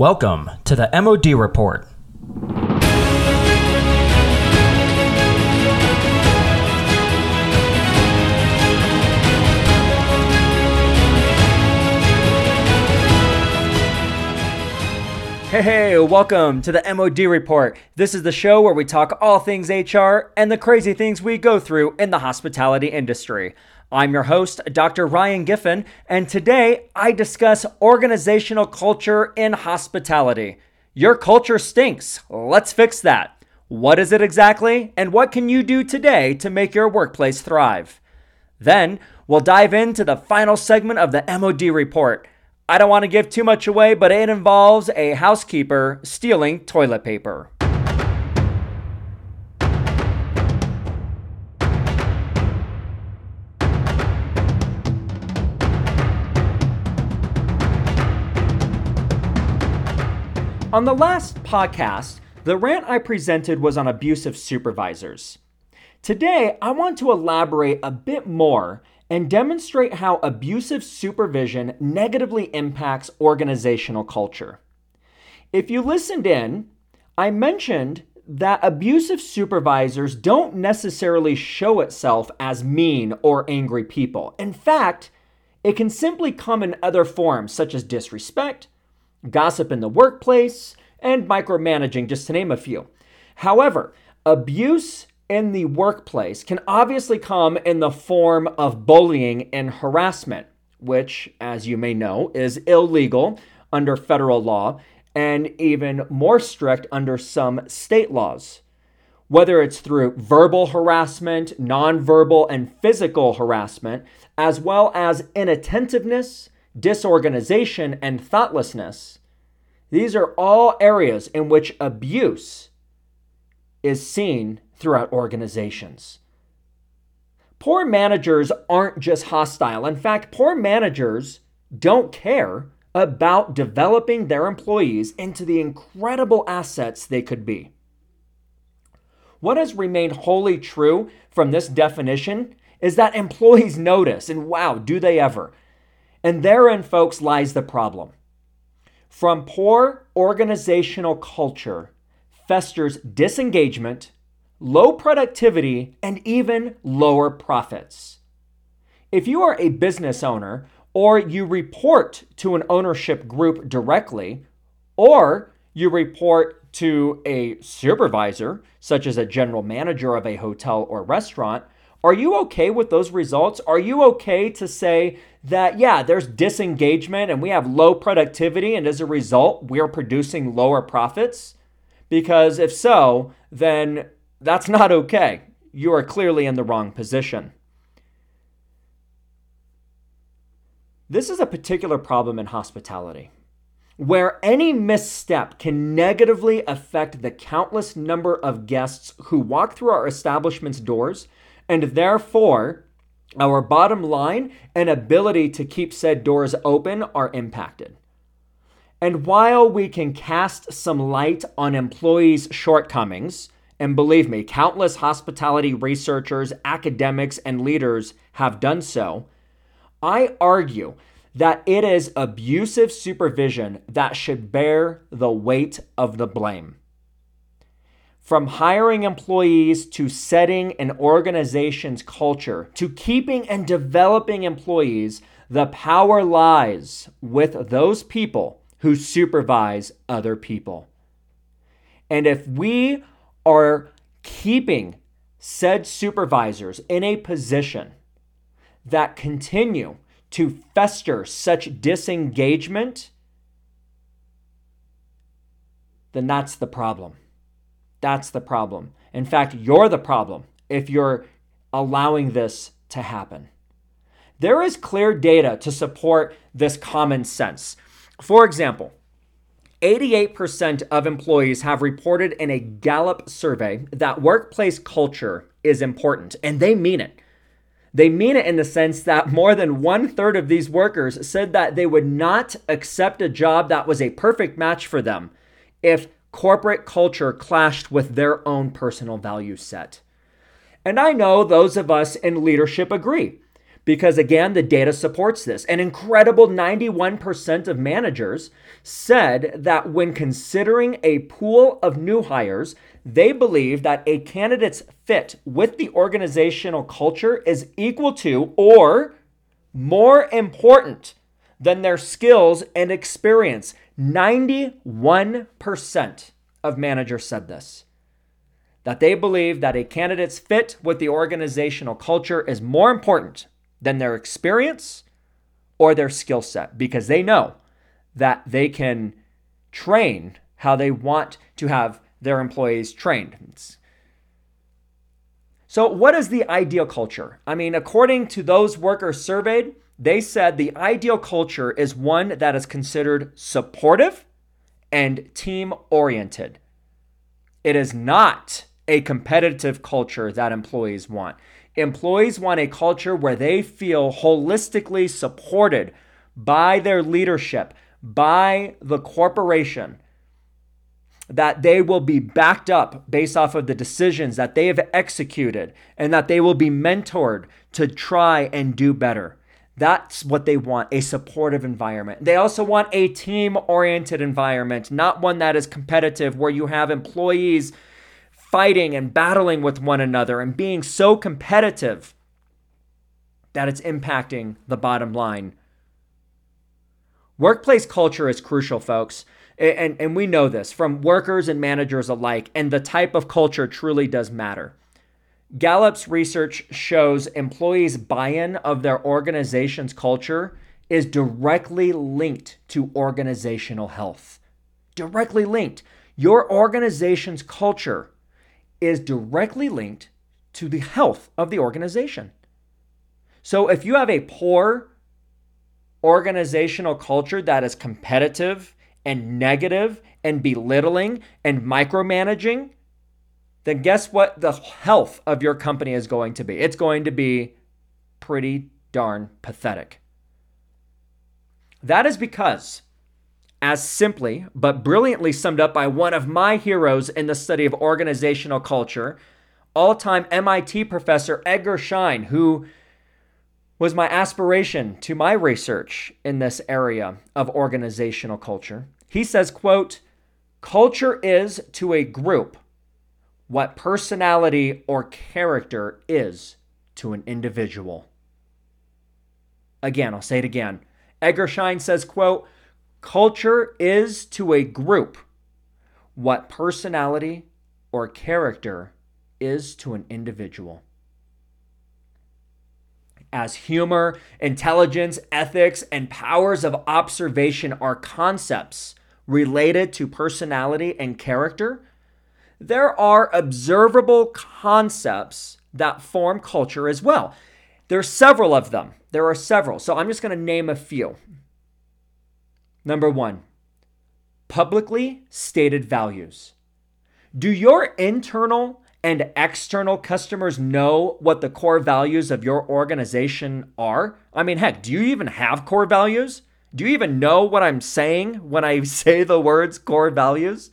Welcome to the MOD Report. Hey, hey, welcome to the MOD Report. This is the show where we talk all things HR and the crazy things we go through in the hospitality industry. I'm your host, Dr. Ryan Giffen, and today I discuss organizational culture in hospitality. Your culture stinks. Let's fix that. What is it exactly, and what can you do today to make your workplace thrive? Then we'll dive into the final segment of the MOD report. I don't want to give too much away, but it involves a housekeeper stealing toilet paper. On the last podcast, the rant I presented was on abusive supervisors. Today, I want to elaborate a bit more and demonstrate how abusive supervision negatively impacts organizational culture. If you listened in, I mentioned that abusive supervisors don't necessarily show itself as mean or angry people. In fact, it can simply come in other forms such as disrespect, gossip in the workplace, and micromanaging, just to name a few. However, abuse in the workplace can obviously come in the form of bullying and harassment, which, as you may know, is illegal under federal law and even more strict under some state laws. Whether it's through verbal harassment, nonverbal, and physical harassment, as well as inattentiveness, disorganization, and thoughtlessness, these are all areas in which abuse is seen throughout organizations. Poor managers aren't just hostile. In fact, poor managers don't care about developing their employees into the incredible assets they could be. What has remained wholly true from this definition is that employees notice, and wow, do they ever. And therein, folks, lies the problem. From poor organizational culture festers disengagement, low productivity, and even lower profits. If you are a business owner or you report to an ownership group directly, or you report to a supervisor, such as a general manager of a hotel or restaurant, are you okay with those results? Are you okay to say that, yeah, there's disengagement and we have low productivity, and as a result, we're producing lower profits? Because if so, then that's not okay. You are clearly in the wrong position. This is a particular problem in hospitality where any misstep can negatively affect the countless number of guests who walk through our establishment's doors and therefore our bottom line and ability to keep said doors open are impacted. And while we can cast some light on employees' shortcomings, and believe me, countless hospitality researchers, academics, and leaders have done so, I argue that it is abusive supervision that should bear the weight of the blame. From hiring employees to setting an organization's culture to keeping and developing employees, the power lies with those people who supervise other people. And if we are keeping said supervisors in a position that continue to fester such disengagement, then that's the problem. That's the problem. In fact, you're the problem if you're allowing this to happen. There is clear data to support this common sense. For example, 88% of employees have reported in a Gallup survey that workplace culture is important, and they mean it. They mean it in the sense that more than one third of these workers said that they would not accept a job that was a perfect match for them if corporate culture clashed with their own personal value set. And I know those of us in leadership agree, because again, the data supports this. An incredible 91% of managers said that when considering a pool of new hires, they believe that a candidate's fit with the organizational culture is equal to or more important than their skills and experience. 91% of managers said this. That they believe that a candidate's fit with the organizational culture is more important than their experience or their skill set because they know that they can train how they want to have their employees trained. So, what is the ideal culture? I mean, according to those workers surveyed, they said the ideal culture is one that is considered supportive and team oriented. It is not a competitive culture that employees want. Employees want a culture where they feel holistically supported by their leadership, by the corporation, that they will be backed up based off of the decisions that they have executed, and that they will be mentored to try and do better. That's what they want a supportive environment. They also want a team oriented environment, not one that is competitive where you have employees fighting and battling with one another and being so competitive that it's impacting the bottom line. Workplace culture is crucial, folks. And, and we know this from workers and managers alike, and the type of culture truly does matter. Gallup's research shows employees' buy in of their organization's culture is directly linked to organizational health. Directly linked. Your organization's culture is directly linked to the health of the organization. So if you have a poor organizational culture that is competitive and negative and belittling and micromanaging, then guess what the health of your company is going to be? It's going to be pretty darn pathetic. That is because as simply but brilliantly summed up by one of my heroes in the study of organizational culture, all time MIT professor Edgar Schein, who was my aspiration to my research in this area of organizational culture. He says, quote, culture is to a group what personality or character is to an individual. Again, I'll say it again. Edgar Schein says, quote, Culture is to a group what personality or character is to an individual. As humor, intelligence, ethics, and powers of observation are concepts related to personality and character, there are observable concepts that form culture as well. There's several of them. There are several. So I'm just going to name a few. Number one, publicly stated values. Do your internal and external customers know what the core values of your organization are? I mean, heck, do you even have core values? Do you even know what I'm saying when I say the words core values?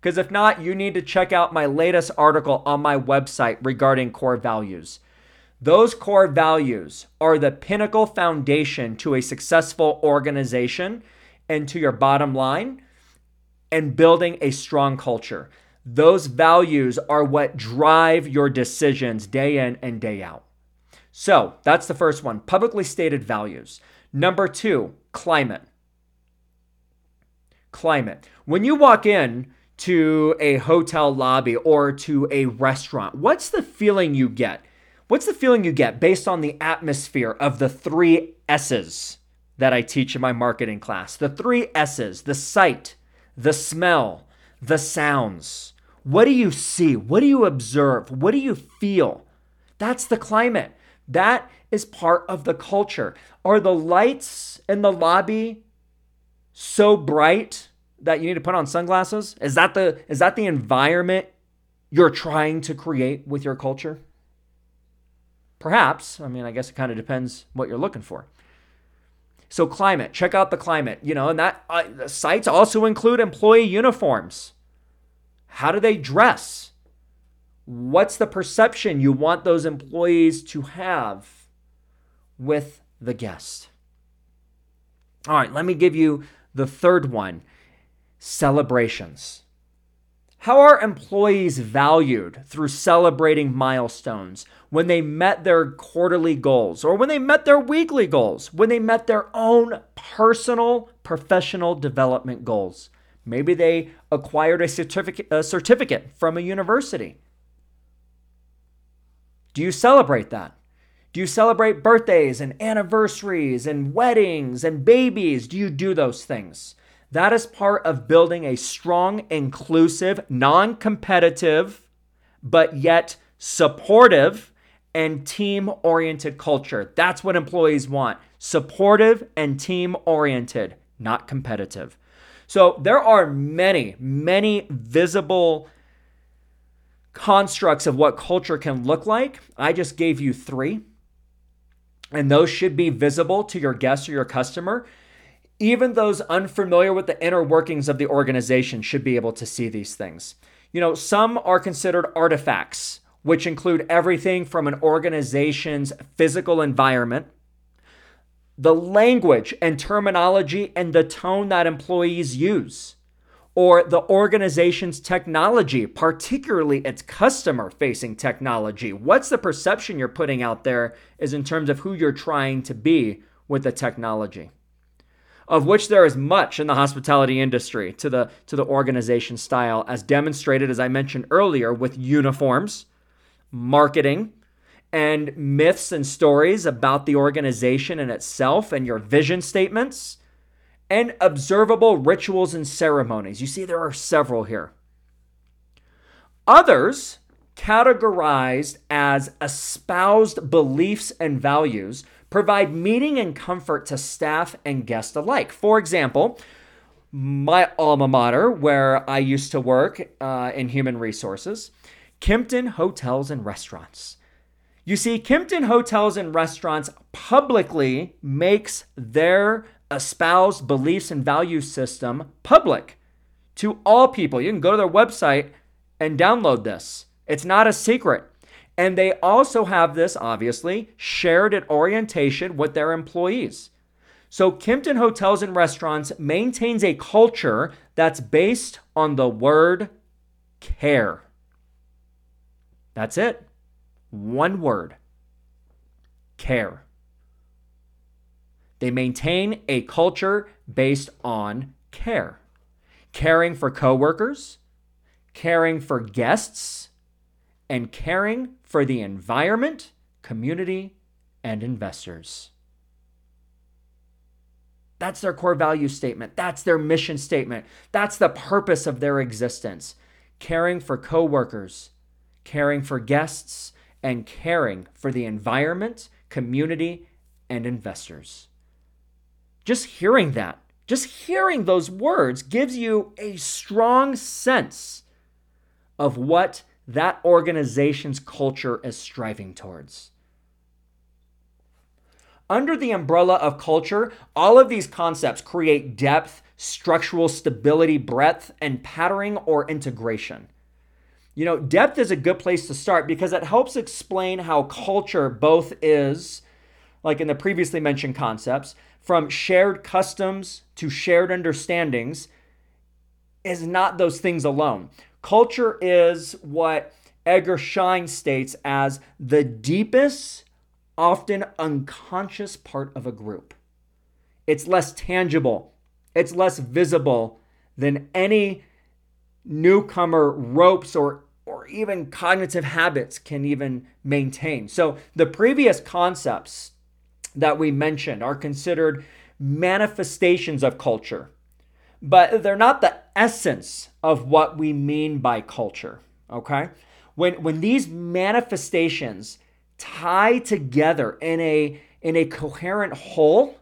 Because if not, you need to check out my latest article on my website regarding core values. Those core values are the pinnacle foundation to a successful organization and to your bottom line and building a strong culture. Those values are what drive your decisions day in and day out. So that's the first one publicly stated values. Number two, climate. Climate. When you walk in to a hotel lobby or to a restaurant, what's the feeling you get? What's the feeling you get based on the atmosphere of the three S's? that I teach in my marketing class. The three S's the sight, the smell, the sounds. What do you see? What do you observe? What do you feel? That's the climate. That is part of the culture. Are the lights in the lobby so bright that you need to put on sunglasses? Is that the is that the environment you're trying to create with your culture? Perhaps. I mean, I guess it kind of depends what you're looking for. So climate, check out the climate, you know, and that uh, sights also include employee uniforms. How do they dress? What's the perception you want those employees to have with the guest? All right, let me give you The third one, celebrations. How are employees valued through celebrating milestones when they met their quarterly goals or when they met their weekly goals, when they met their own personal professional development goals? Maybe they acquired a certificate, a certificate from a university. Do you celebrate that? Do you celebrate birthdays and anniversaries and weddings and babies? Do you do those things? That is part of building a strong, inclusive, non competitive, but yet supportive and team oriented culture. That's what employees want supportive and team oriented, not competitive. So there are many, many visible constructs of what culture can look like. I just gave you three, and those should be visible to your guest or your customer. Even those unfamiliar with the inner workings of the organization should be able to see these things. You know, some are considered artifacts, which include everything from an organization's physical environment, the language and terminology and the tone that employees use, or the organization's technology, particularly its customer facing technology. What's the perception you're putting out there is in terms of who you're trying to be with the technology of which there is much in the hospitality industry to the to the organization style as demonstrated as I mentioned earlier with uniforms, marketing, and myths and stories about the organization and itself and your vision statements and observable rituals and ceremonies. You see there are several here. Others categorized as espoused beliefs and values provide meaning and comfort to staff and guests alike. For example, my alma mater, where I used to work uh, in human resources, Kimpton Hotels and Restaurants. You see, Kimpton Hotels and Restaurants publicly makes their espoused beliefs and value system public to all people. You can go to their website and download this. It's not a secret. And they also have this, obviously, shared at orientation with their employees. So, Kimpton Hotels and Restaurants maintains a culture that's based on the word care. That's it. One word care. They maintain a culture based on care. Caring for coworkers, caring for guests, and caring for the environment, community, and investors. That's their core value statement. That's their mission statement. That's the purpose of their existence. Caring for coworkers, caring for guests, and caring for the environment, community, and investors. Just hearing that, just hearing those words gives you a strong sense of what that organization's culture is striving towards. Under the umbrella of culture, all of these concepts create depth, structural stability, breadth, and patterning or integration. You know, depth is a good place to start because it helps explain how culture both is, like in the previously mentioned concepts, from shared customs to shared understandings, is not those things alone. Culture is what Edgar Schein states as the deepest, often unconscious part of a group. It's less tangible, it's less visible than any newcomer ropes or or even cognitive habits can even maintain. So the previous concepts that we mentioned are considered manifestations of culture but they're not the essence of what we mean by culture. Okay? When when these manifestations tie together in a in a coherent whole,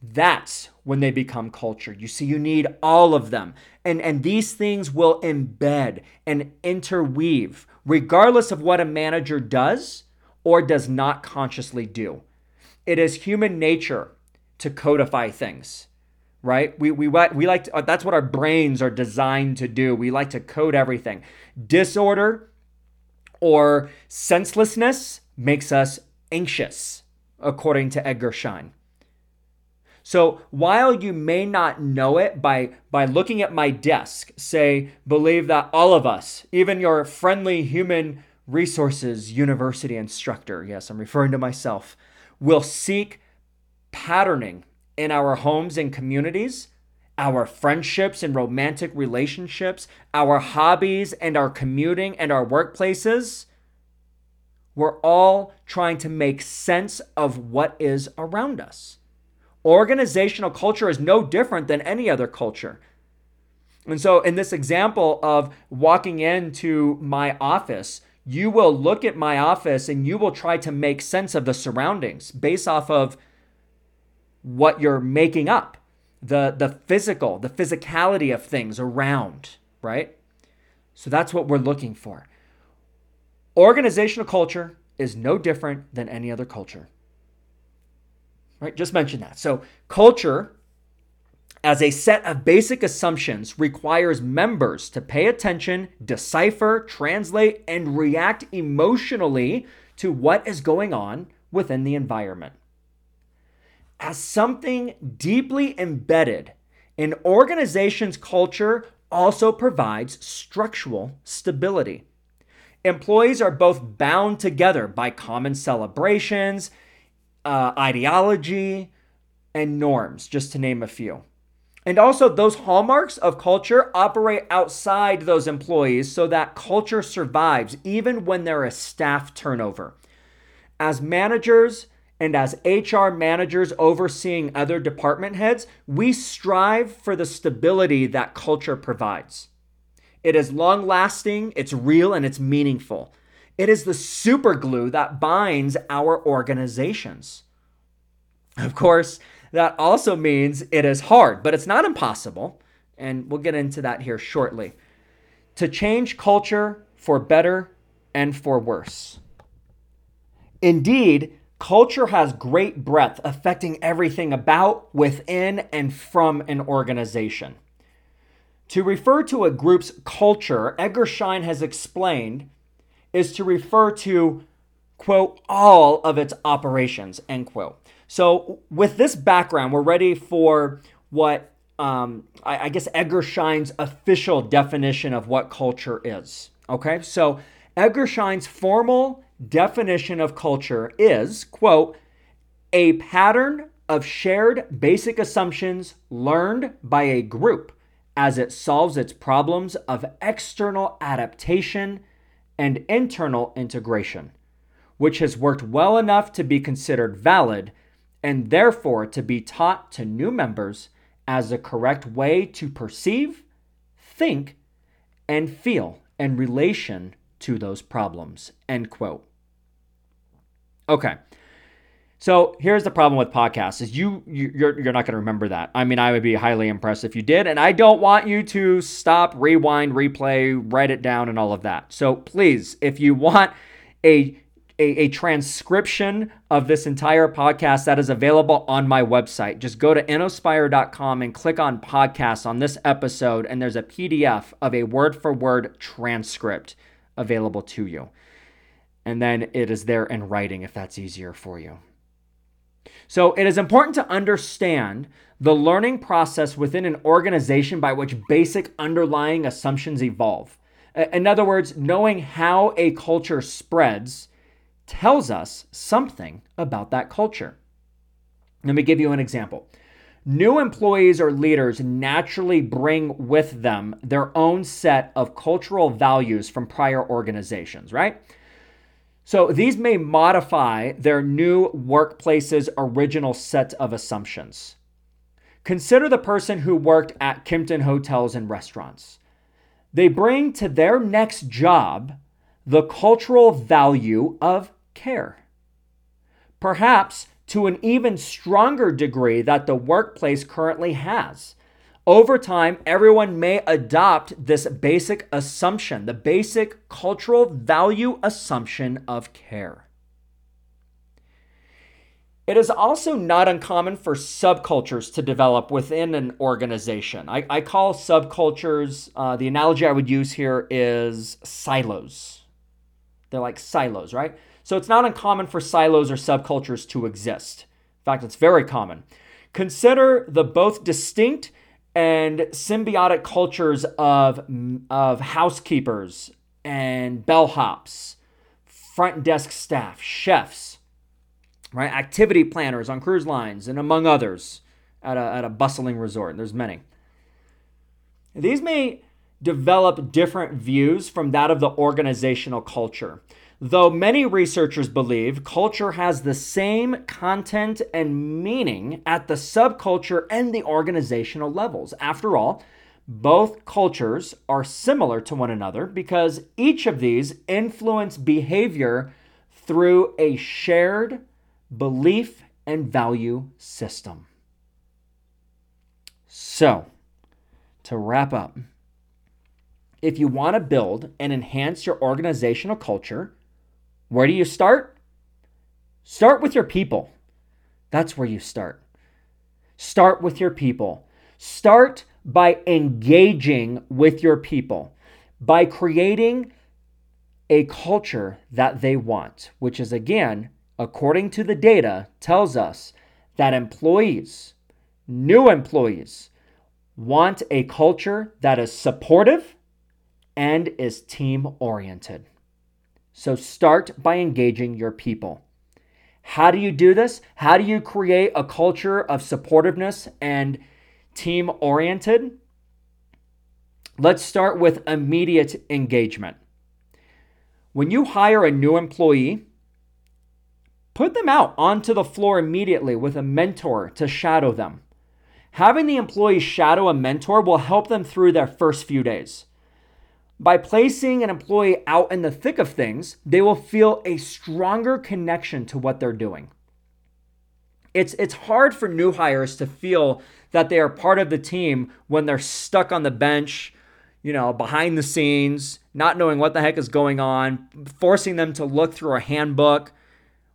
that's when they become culture. You see, you need all of them. And, and these things will embed and interweave, regardless of what a manager does or does not consciously do. It is human nature to codify things right? We, we, we like to, uh, that's what our brains are designed to do. We like to code everything. Disorder or senselessness makes us anxious, according to Edgar Schein. So while you may not know it by, by looking at my desk, say, believe that all of us, even your friendly human resources university instructor, yes, I'm referring to myself, will seek patterning in our homes and communities, our friendships and romantic relationships, our hobbies and our commuting and our workplaces. We're all trying to make sense of what is around us. Organizational culture is no different than any other culture. And so, in this example of walking into my office, you will look at my office and you will try to make sense of the surroundings based off of what you're making up the the physical the physicality of things around right so that's what we're looking for organizational culture is no different than any other culture right? Just mention that. So, culture as a set of basic assumptions requires members to pay attention, decipher, translate, and react emotionally to what is going on within the environment. As something deeply embedded, an organization's culture also provides structural stability. Employees are both bound together by common celebrations, uh, ideology, and norms, just to name a few. And also, those hallmarks of culture operate outside those employees so that culture survives even when there is staff turnover. As managers and as HR managers overseeing other department heads, we strive for the stability that culture provides. It is long lasting, it's real, and it's meaningful. It is the super glue that binds our organizations. Of course, that also means it is hard, but it's not impossible. And we'll get into that here shortly. To change culture for better and for worse. Indeed, culture has great breadth, affecting everything about, within, and from an organization. To refer to a group's culture, Edgar Schein has explained, is to refer to, quote, all of its operations, end quote. So, with this background, we're ready for what um, I, I guess Edgar Schein's official definition of what culture is. Okay, so Edgar Schein's formal definition of culture is, quote, a pattern of shared basic assumptions learned by a group as it solves its problems of external adaptation and internal integration, which has worked well enough to be considered valid and therefore to be taught to new members as the correct way to perceive, think, and feel in relation to those problems. End quote. Okay. So here's the problem with podcasts is you you're you're not going to remember that. I mean, I would be highly impressed if you did, and I don't want you to stop, rewind, replay, write it down, and all of that. So please, if you want a a, a, transcription of this entire podcast that is available on my website. Just go to innospire.com and click on podcasts on this episode, and there's a PDF of a word for word transcript available to you. And then it is there in writing if that's easier for you. So it is important to understand the learning process within an organization by which basic underlying assumptions evolve. In other words, knowing how a culture spreads tells us something about that culture. Let me give you an example. New employees or leaders naturally bring with them their own set of cultural values from prior organizations, right? So these may modify their new workplace's original set of assumptions. Consider the person who worked at Kimpton Hotels and Restaurants. They bring to their next job the cultural value of care. Perhaps to an even stronger degree that the workplace currently has. Over time, everyone may adopt this basic assumption, the basic cultural value assumption of care. It is also not uncommon for subcultures to develop within an organization. I, I call subcultures, uh, the analogy I would use here is silos. They're like silos, right? So it's not uncommon for silos or subcultures to exist. In fact, it's very common. Consider the both distinct and symbiotic cultures of, of housekeepers and bellhops, front desk staff, chefs, right? Activity planners on cruise lines, and among others at a, at a bustling resort. There's many. These may develop different views from that of the organizational culture. Though many researchers believe culture has the same content and meaning at the subculture and the organizational levels. After all, both cultures are similar to one another because each of these influence behavior through a shared belief and value system. So, to wrap up, if you want to build and enhance your organizational culture, where do you start? Start with your people. That's where you start. Start with your people. Start by engaging with your people, by creating a culture that they want, which is again, according to the data, tells us that employees, new employees, want a culture that is supportive and is team oriented. So start by engaging your people. How do you do this? How do you create a culture of supportiveness and team oriented? Let's start with immediate engagement. When you hire a new employee, put them out onto the floor immediately with a mentor to shadow them. Having the employee shadow a mentor will help them through their first few days. By placing an employee out in the thick of things, they will feel a stronger connection to what they're doing. It's, it's hard for new hires to feel that they are part of the team when they're stuck on the bench, you know, behind the scenes, not knowing what the heck is going on, forcing them to look through a handbook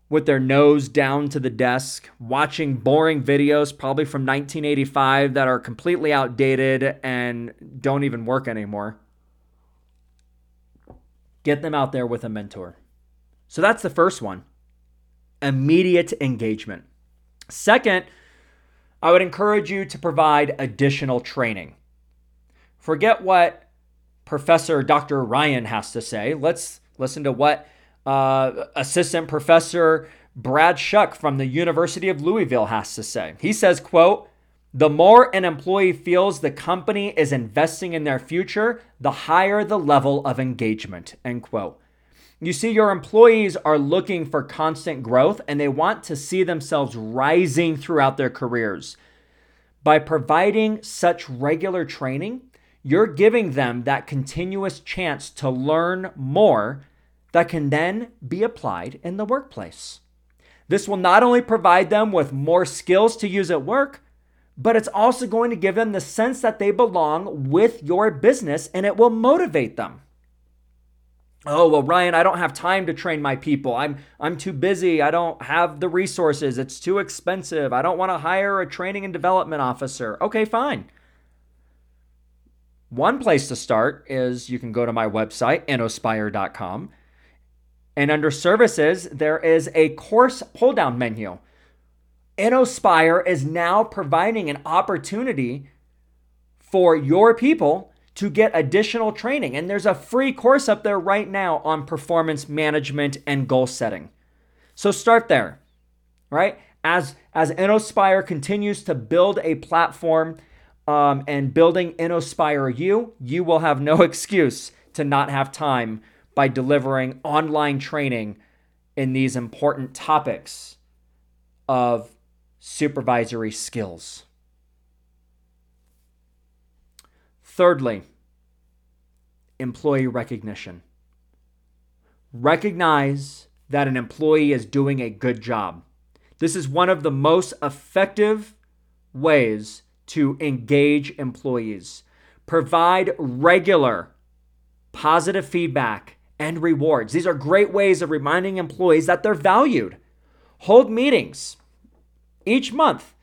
with their nose down to the desk, watching boring videos, probably from 1985, that are completely outdated and don't even work anymore. Get them out there with a mentor. So that's the first one immediate engagement. Second, I would encourage you to provide additional training. Forget what Professor Dr. Ryan has to say. Let's listen to what uh, Assistant Professor Brad Shuck from the University of Louisville has to say. He says, quote, the more an employee feels the company is investing in their future, the higher the level of engagement. End quote. You see, your employees are looking for constant growth and they want to see themselves rising throughout their careers. By providing such regular training, you're giving them that continuous chance to learn more that can then be applied in the workplace. This will not only provide them with more skills to use at work, but it's also going to give them the sense that they belong with your business and it will motivate them. Oh, well Ryan, I don't have time to train my people. I'm I'm too busy. I don't have the resources. It's too expensive. I don't want to hire a training and development officer. Okay, fine. One place to start is you can go to my website, innospire.com. And under services, there is a course pull down menu. InnoSpire is now providing an opportunity for your people to get additional training. And there's a free course up there right now on performance management and goal setting. So start there, right? As as InnoSpire continues to build a platform um, and building InnoSpire you, you will have no excuse to not have time by delivering online training in these important topics of supervisory skills. Thirdly, employee recognition. Recognize that an employee is doing a good job. This is one of the most effective ways to engage employees. Provide regular positive feedback and rewards. These are great ways of reminding employees that they're valued. Hold meetings each month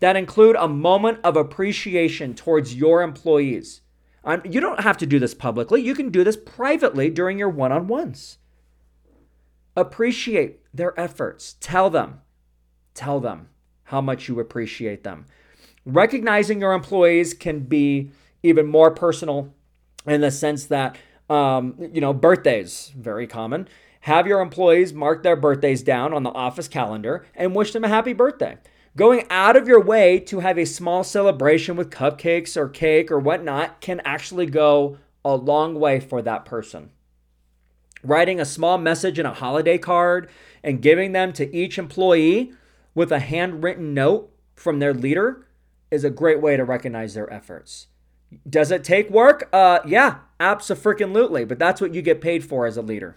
that include a moment of appreciation towards your employees. Um, you don't have to do this publicly, you can do this privately during your one on ones. Appreciate their efforts. Tell them, tell them how much you appreciate them. Recognizing your employees can be even more personal in the sense that, um, you know, birthdays, very common. Have your employees mark their birthdays down on the office calendar and wish them a happy birthday. Going out of your way to have a small celebration with cupcakes or cake or whatnot can actually go a long way for that person. Writing a small message in a holiday card and giving them to each employee with a handwritten note from their leader is a great way to recognize their efforts. Does it take work? Uh, yeah, absolutely. But that's what you get paid for as a leader.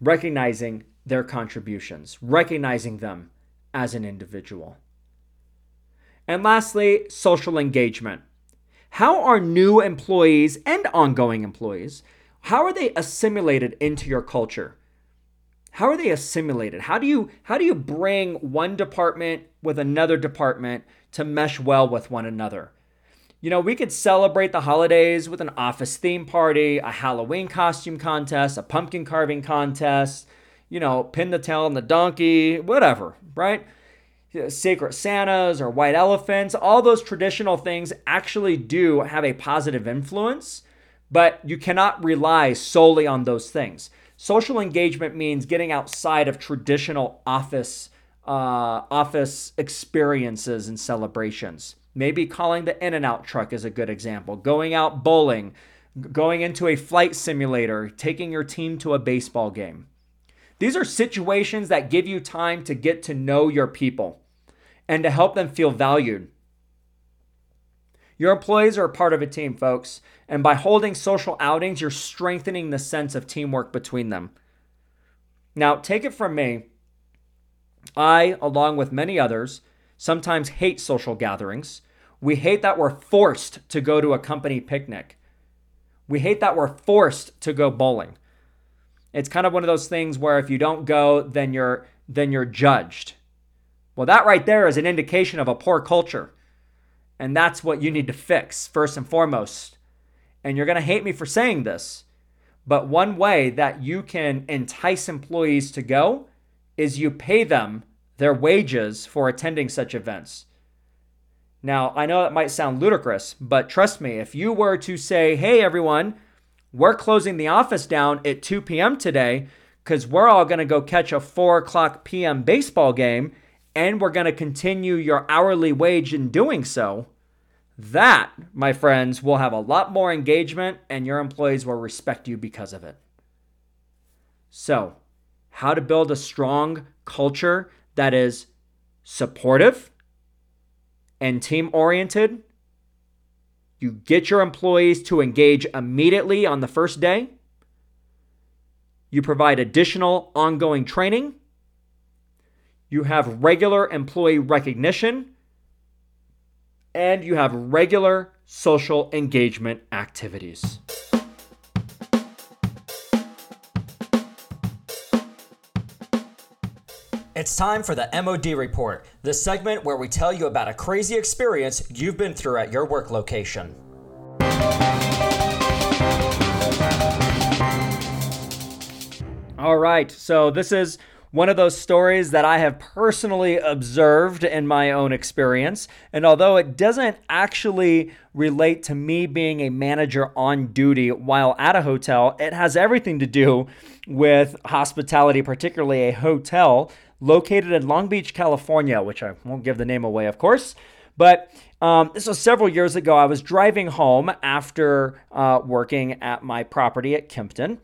Recognizing their contributions, recognizing them as an individual. And lastly, social engagement. How are new employees and ongoing employees, how are they assimilated into your culture? How are they assimilated? How do you how do you bring one department with another department to mesh well with one another? You know, we could celebrate the holidays with an office theme party, a Halloween costume contest, a pumpkin carving contest, you know, pin the tail on the donkey, whatever, right? Secret Santas or white elephants, all those traditional things actually do have a positive influence, but you cannot rely solely on those things. Social engagement means getting outside of traditional office uh, office experiences and celebrations. Maybe calling the In-N-Out truck is a good example. Going out bowling, going into a flight simulator, taking your team to a baseball game. These are situations that give you time to get to know your people and to help them feel valued. Your employees are a part of a team, folks, and by holding social outings, you're strengthening the sense of teamwork between them. Now, take it from me, I, along with many others, sometimes hate social gatherings. We hate that we're forced to go to a company picnic. We hate that we're forced to go bowling. It's kind of one of those things where if you don't go, then you're then you're judged. Well, that right there is an indication of a poor culture. And that's what you need to fix first and foremost. And you're going to hate me for saying this, but one way that you can entice employees to go is you pay them their wages for attending such events. Now, I know that might sound ludicrous, but trust me, if you were to say, hey, everyone, we're closing the office down at 2 p.m. today because we're all going to go catch a 4 o'clock p.m. baseball game and we're going to continue your hourly wage in doing so, that, my friends, will have a lot more engagement and your employees will respect you because of it. So, how to build a strong culture that is supportive and team oriented. You get your employees to engage immediately on the first day. You provide additional ongoing training. You have regular employee recognition. And you have regular social engagement activities. It's time for the MOD report, the segment where we tell you about a crazy experience you've been through at your work location. All right, so this is one of those stories that I have personally observed in my own experience. And although it doesn't actually relate to me being a manager on duty while at a hotel, it has everything to do with hospitality, particularly a hotel located in Long Beach, California, which I won't give the name away, of course. But um, this was several years ago. I was driving home after uh, working at my property at Kimpton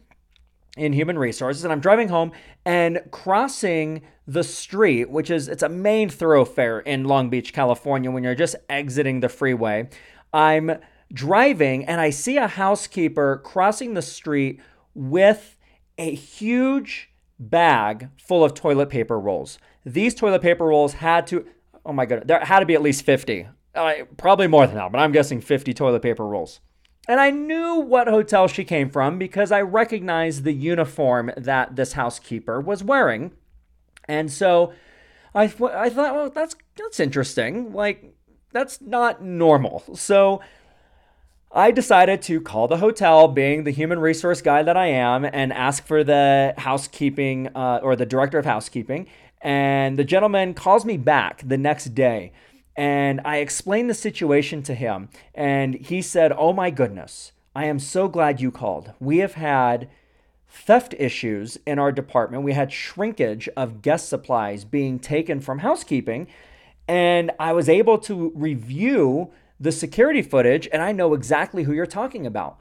in human resources and i'm driving home and crossing the street which is it's a main thoroughfare in long beach california when you're just exiting the freeway i'm driving and i see a housekeeper crossing the street with a huge bag full of toilet paper rolls. These toilet paper rolls had to, oh my god, there had to be at least 50. Uh, probably more than that, but I'm guessing 50 toilet paper rolls. And I knew what hotel she came from because I recognized the uniform that this housekeeper was wearing. And so I, I thought, well, that's, that's interesting. Like, that's not normal. So I decided to call the hotel, being the human resource guy that I am, and ask for the housekeeping uh, or the director of housekeeping. And the gentleman calls me back the next day and I explained the situation to him. And he said, Oh my goodness, I am so glad you called. We have had theft issues in our department. We had shrinkage of guest supplies being taken from housekeeping. And I was able to review the security footage, and I know exactly who you're talking about.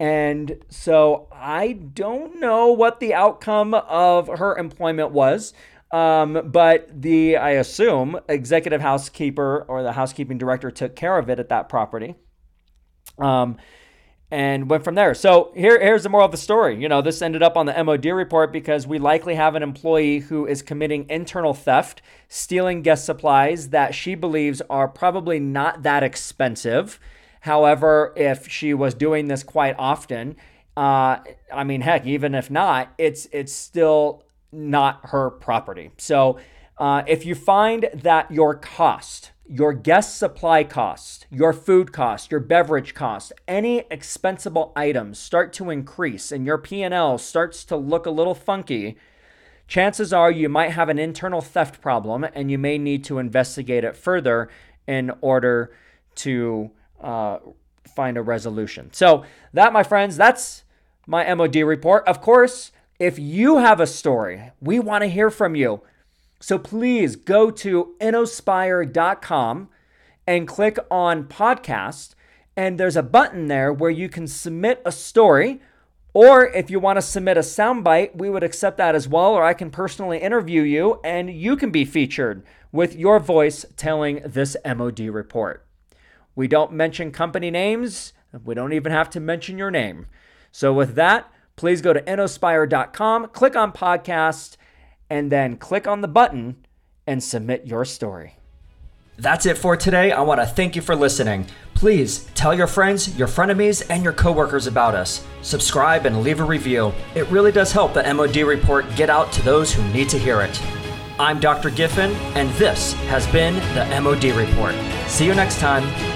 And so I don't know what the outcome of her employment was. Um, but the, I assume, executive housekeeper or the housekeeping director took care of it at that property. Um, and went from there. So here, here's the moral of the story. You know, this ended up on the MOD report because we likely have an employee who is committing internal theft, stealing guest supplies that she believes are probably not that expensive. However, if she was doing this quite often, uh, I mean, heck, even if not, it's it's still not her property. So uh, if you find that your cost your guest supply cost, your food cost, your beverage cost, any expensible items start to increase and your P&L starts to look a little funky, chances are you might have an internal theft problem and you may need to investigate it further in order to uh, find a resolution. So, that, my friends, that's my MOD report. Of course, if you have a story, we want to hear from you. So please go to innospire.com and click on podcast. And there's a button there where you can submit a story. Or if you want to submit a soundbite, we would accept that as well. Or I can personally interview you and you can be featured with your voice telling this MOD report. We don't mention company names. We don't even have to mention your name. So with that, please go to innospire.com, click on podcast, and then click on the button and submit your story. That's it for today. I want to thank you for listening. Please tell your friends, your frenemies, and your coworkers about us. Subscribe and leave a review. It really does help the MOD report get out to those who need to hear it. I'm Dr. Giffen, and this has been the MOD report. See you next time.